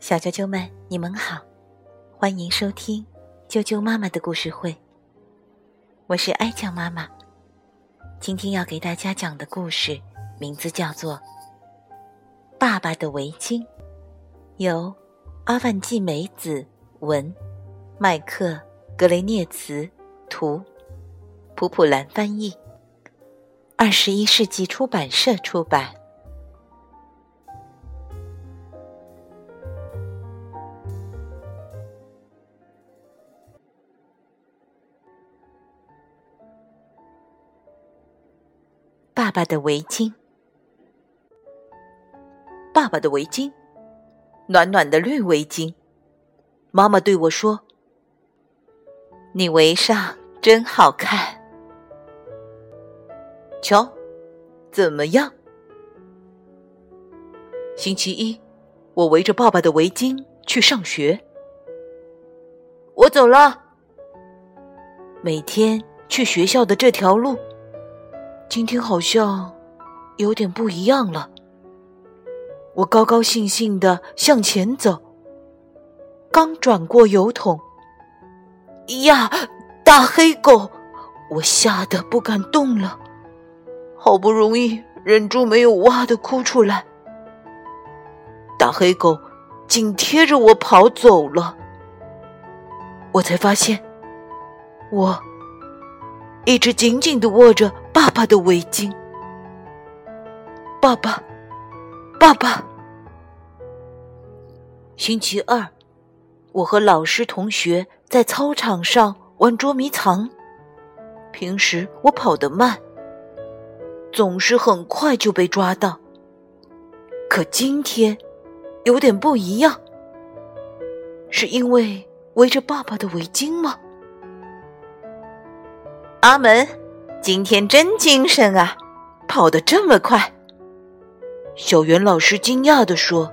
小啾啾们，你们好，欢迎收听啾啾妈妈的故事会。我是爱酱妈妈，今天要给大家讲的故事名字叫做《爸爸的围巾》，由阿万季美子文、麦克格雷涅茨图、普普兰翻译，二十一世纪出版社出版。爸爸的围巾，爸爸的围巾，暖暖的绿围巾。妈妈对我说：“你围上真好看。”瞧，怎么样？星期一，我围着爸爸的围巾去上学。我走了。每天去学校的这条路。今天好像有点不一样了。我高高兴兴的向前走，刚转过油桶，呀，大黑狗！我吓得不敢动了，好不容易忍住没有哇的哭出来。大黑狗紧贴着我跑走了，我才发现，我一直紧紧的握着。爸爸的围巾，爸爸，爸爸。星期二，我和老师、同学在操场上玩捉迷藏。平时我跑得慢，总是很快就被抓到。可今天有点不一样，是因为围着爸爸的围巾吗？阿门。今天真精神啊，跑得这么快！小袁老师惊讶地说。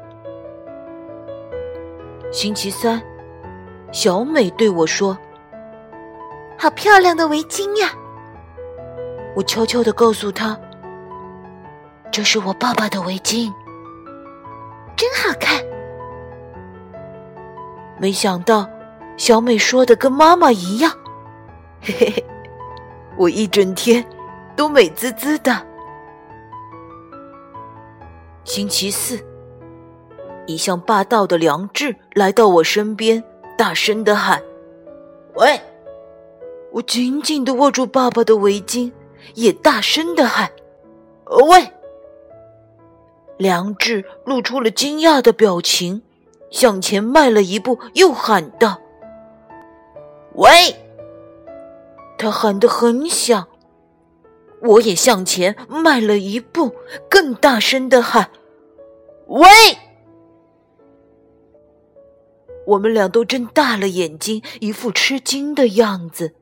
星期三，小美对我说：“好漂亮的围巾呀！”我悄悄地告诉她：“这是我爸爸的围巾，真好看。”没想到，小美说的跟妈妈一样，嘿嘿嘿。我一整天都美滋滋的。星期四，一向霸道的梁志来到我身边，大声的喊：“喂！”我紧紧的握住爸爸的围巾，也大声的喊：“喂！”梁志露出了惊讶的表情，向前迈了一步，又喊道：“喂！”他喊得很响，我也向前迈了一步，更大声的喊：“喂！”我们俩都睁大了眼睛，一副吃惊的样子，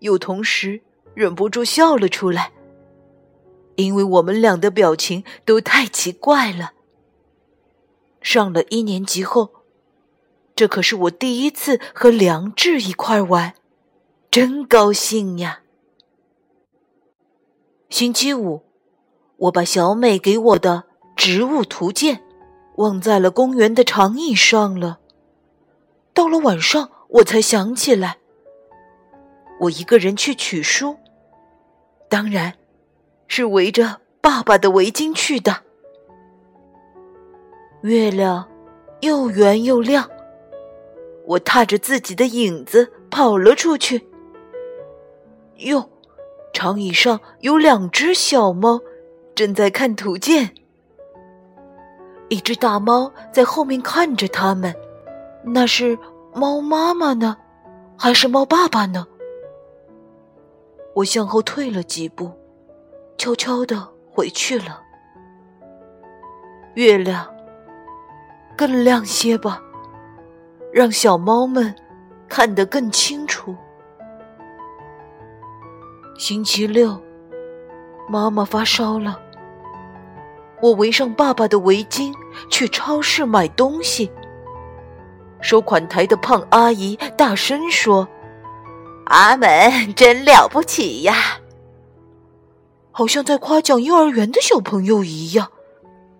又同时忍不住笑了出来，因为我们俩的表情都太奇怪了。上了一年级后，这可是我第一次和梁志一块玩。真高兴呀！星期五，我把小美给我的植物图鉴忘在了公园的长椅上了。到了晚上，我才想起来，我一个人去取书，当然是围着爸爸的围巾去的。月亮又圆又亮，我踏着自己的影子跑了出去。哟，长椅上有两只小猫，正在看图鉴。一只大猫在后面看着它们，那是猫妈妈呢，还是猫爸爸呢？我向后退了几步，悄悄的回去了。月亮更亮些吧，让小猫们看得更清楚。星期六，妈妈发烧了。我围上爸爸的围巾去超市买东西。收款台的胖阿姨大声说：“阿门，真了不起呀！”好像在夸奖幼儿园的小朋友一样，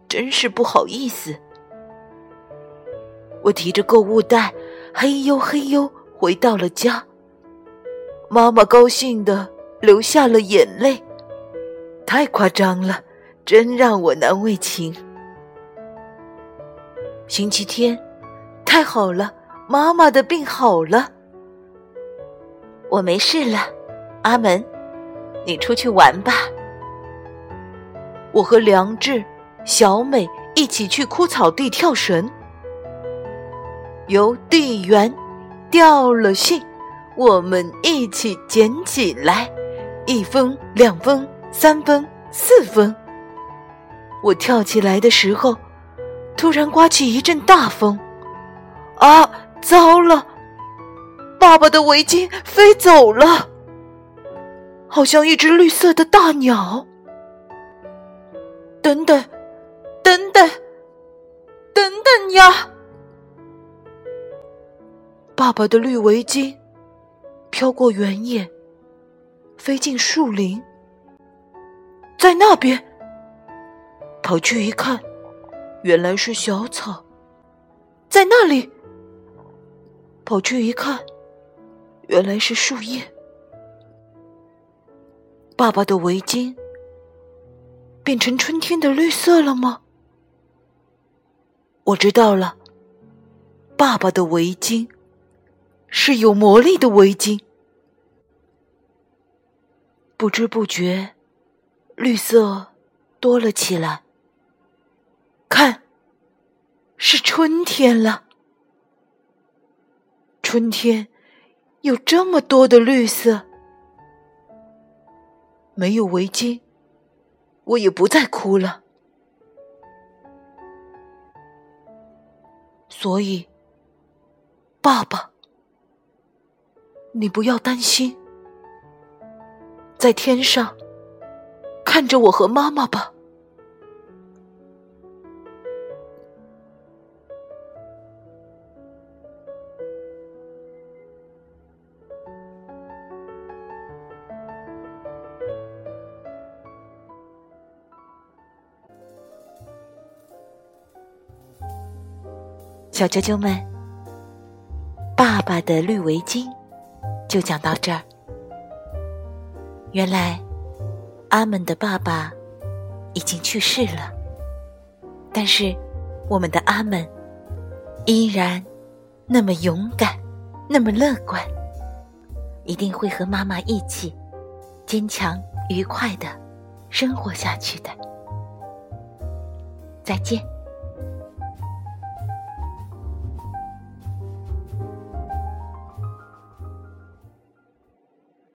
真是不好意思。我提着购物袋，嘿呦嘿呦回到了家。妈妈高兴的流下了眼泪，太夸张了，真让我难为情。星期天，太好了，妈妈的病好了，我没事了。阿门，你出去玩吧。我和梁志、小美一起去枯草地跳绳。邮递员掉了信，我们一起捡起来，一分、两分、三分、四分。我跳起来的时候，突然刮起一阵大风，啊，糟了！爸爸的围巾飞走了，好像一只绿色的大鸟。等等，等等，等等呀！爸爸的绿围巾飘过原野，飞进树林，在那边。跑去一看，原来是小草，在那里。跑去一看，原来是树叶。爸爸的围巾变成春天的绿色了吗？我知道了，爸爸的围巾。是有魔力的围巾，不知不觉，绿色多了起来。看，是春天了。春天有这么多的绿色，没有围巾，我也不再哭了。所以，爸爸。你不要担心，在天上看着我和妈妈吧。小啾啾们，爸爸的绿围巾。就讲到这儿。原来，阿门的爸爸已经去世了，但是我们的阿门依然那么勇敢，那么乐观，一定会和妈妈一起坚强、愉快的生活下去的。再见。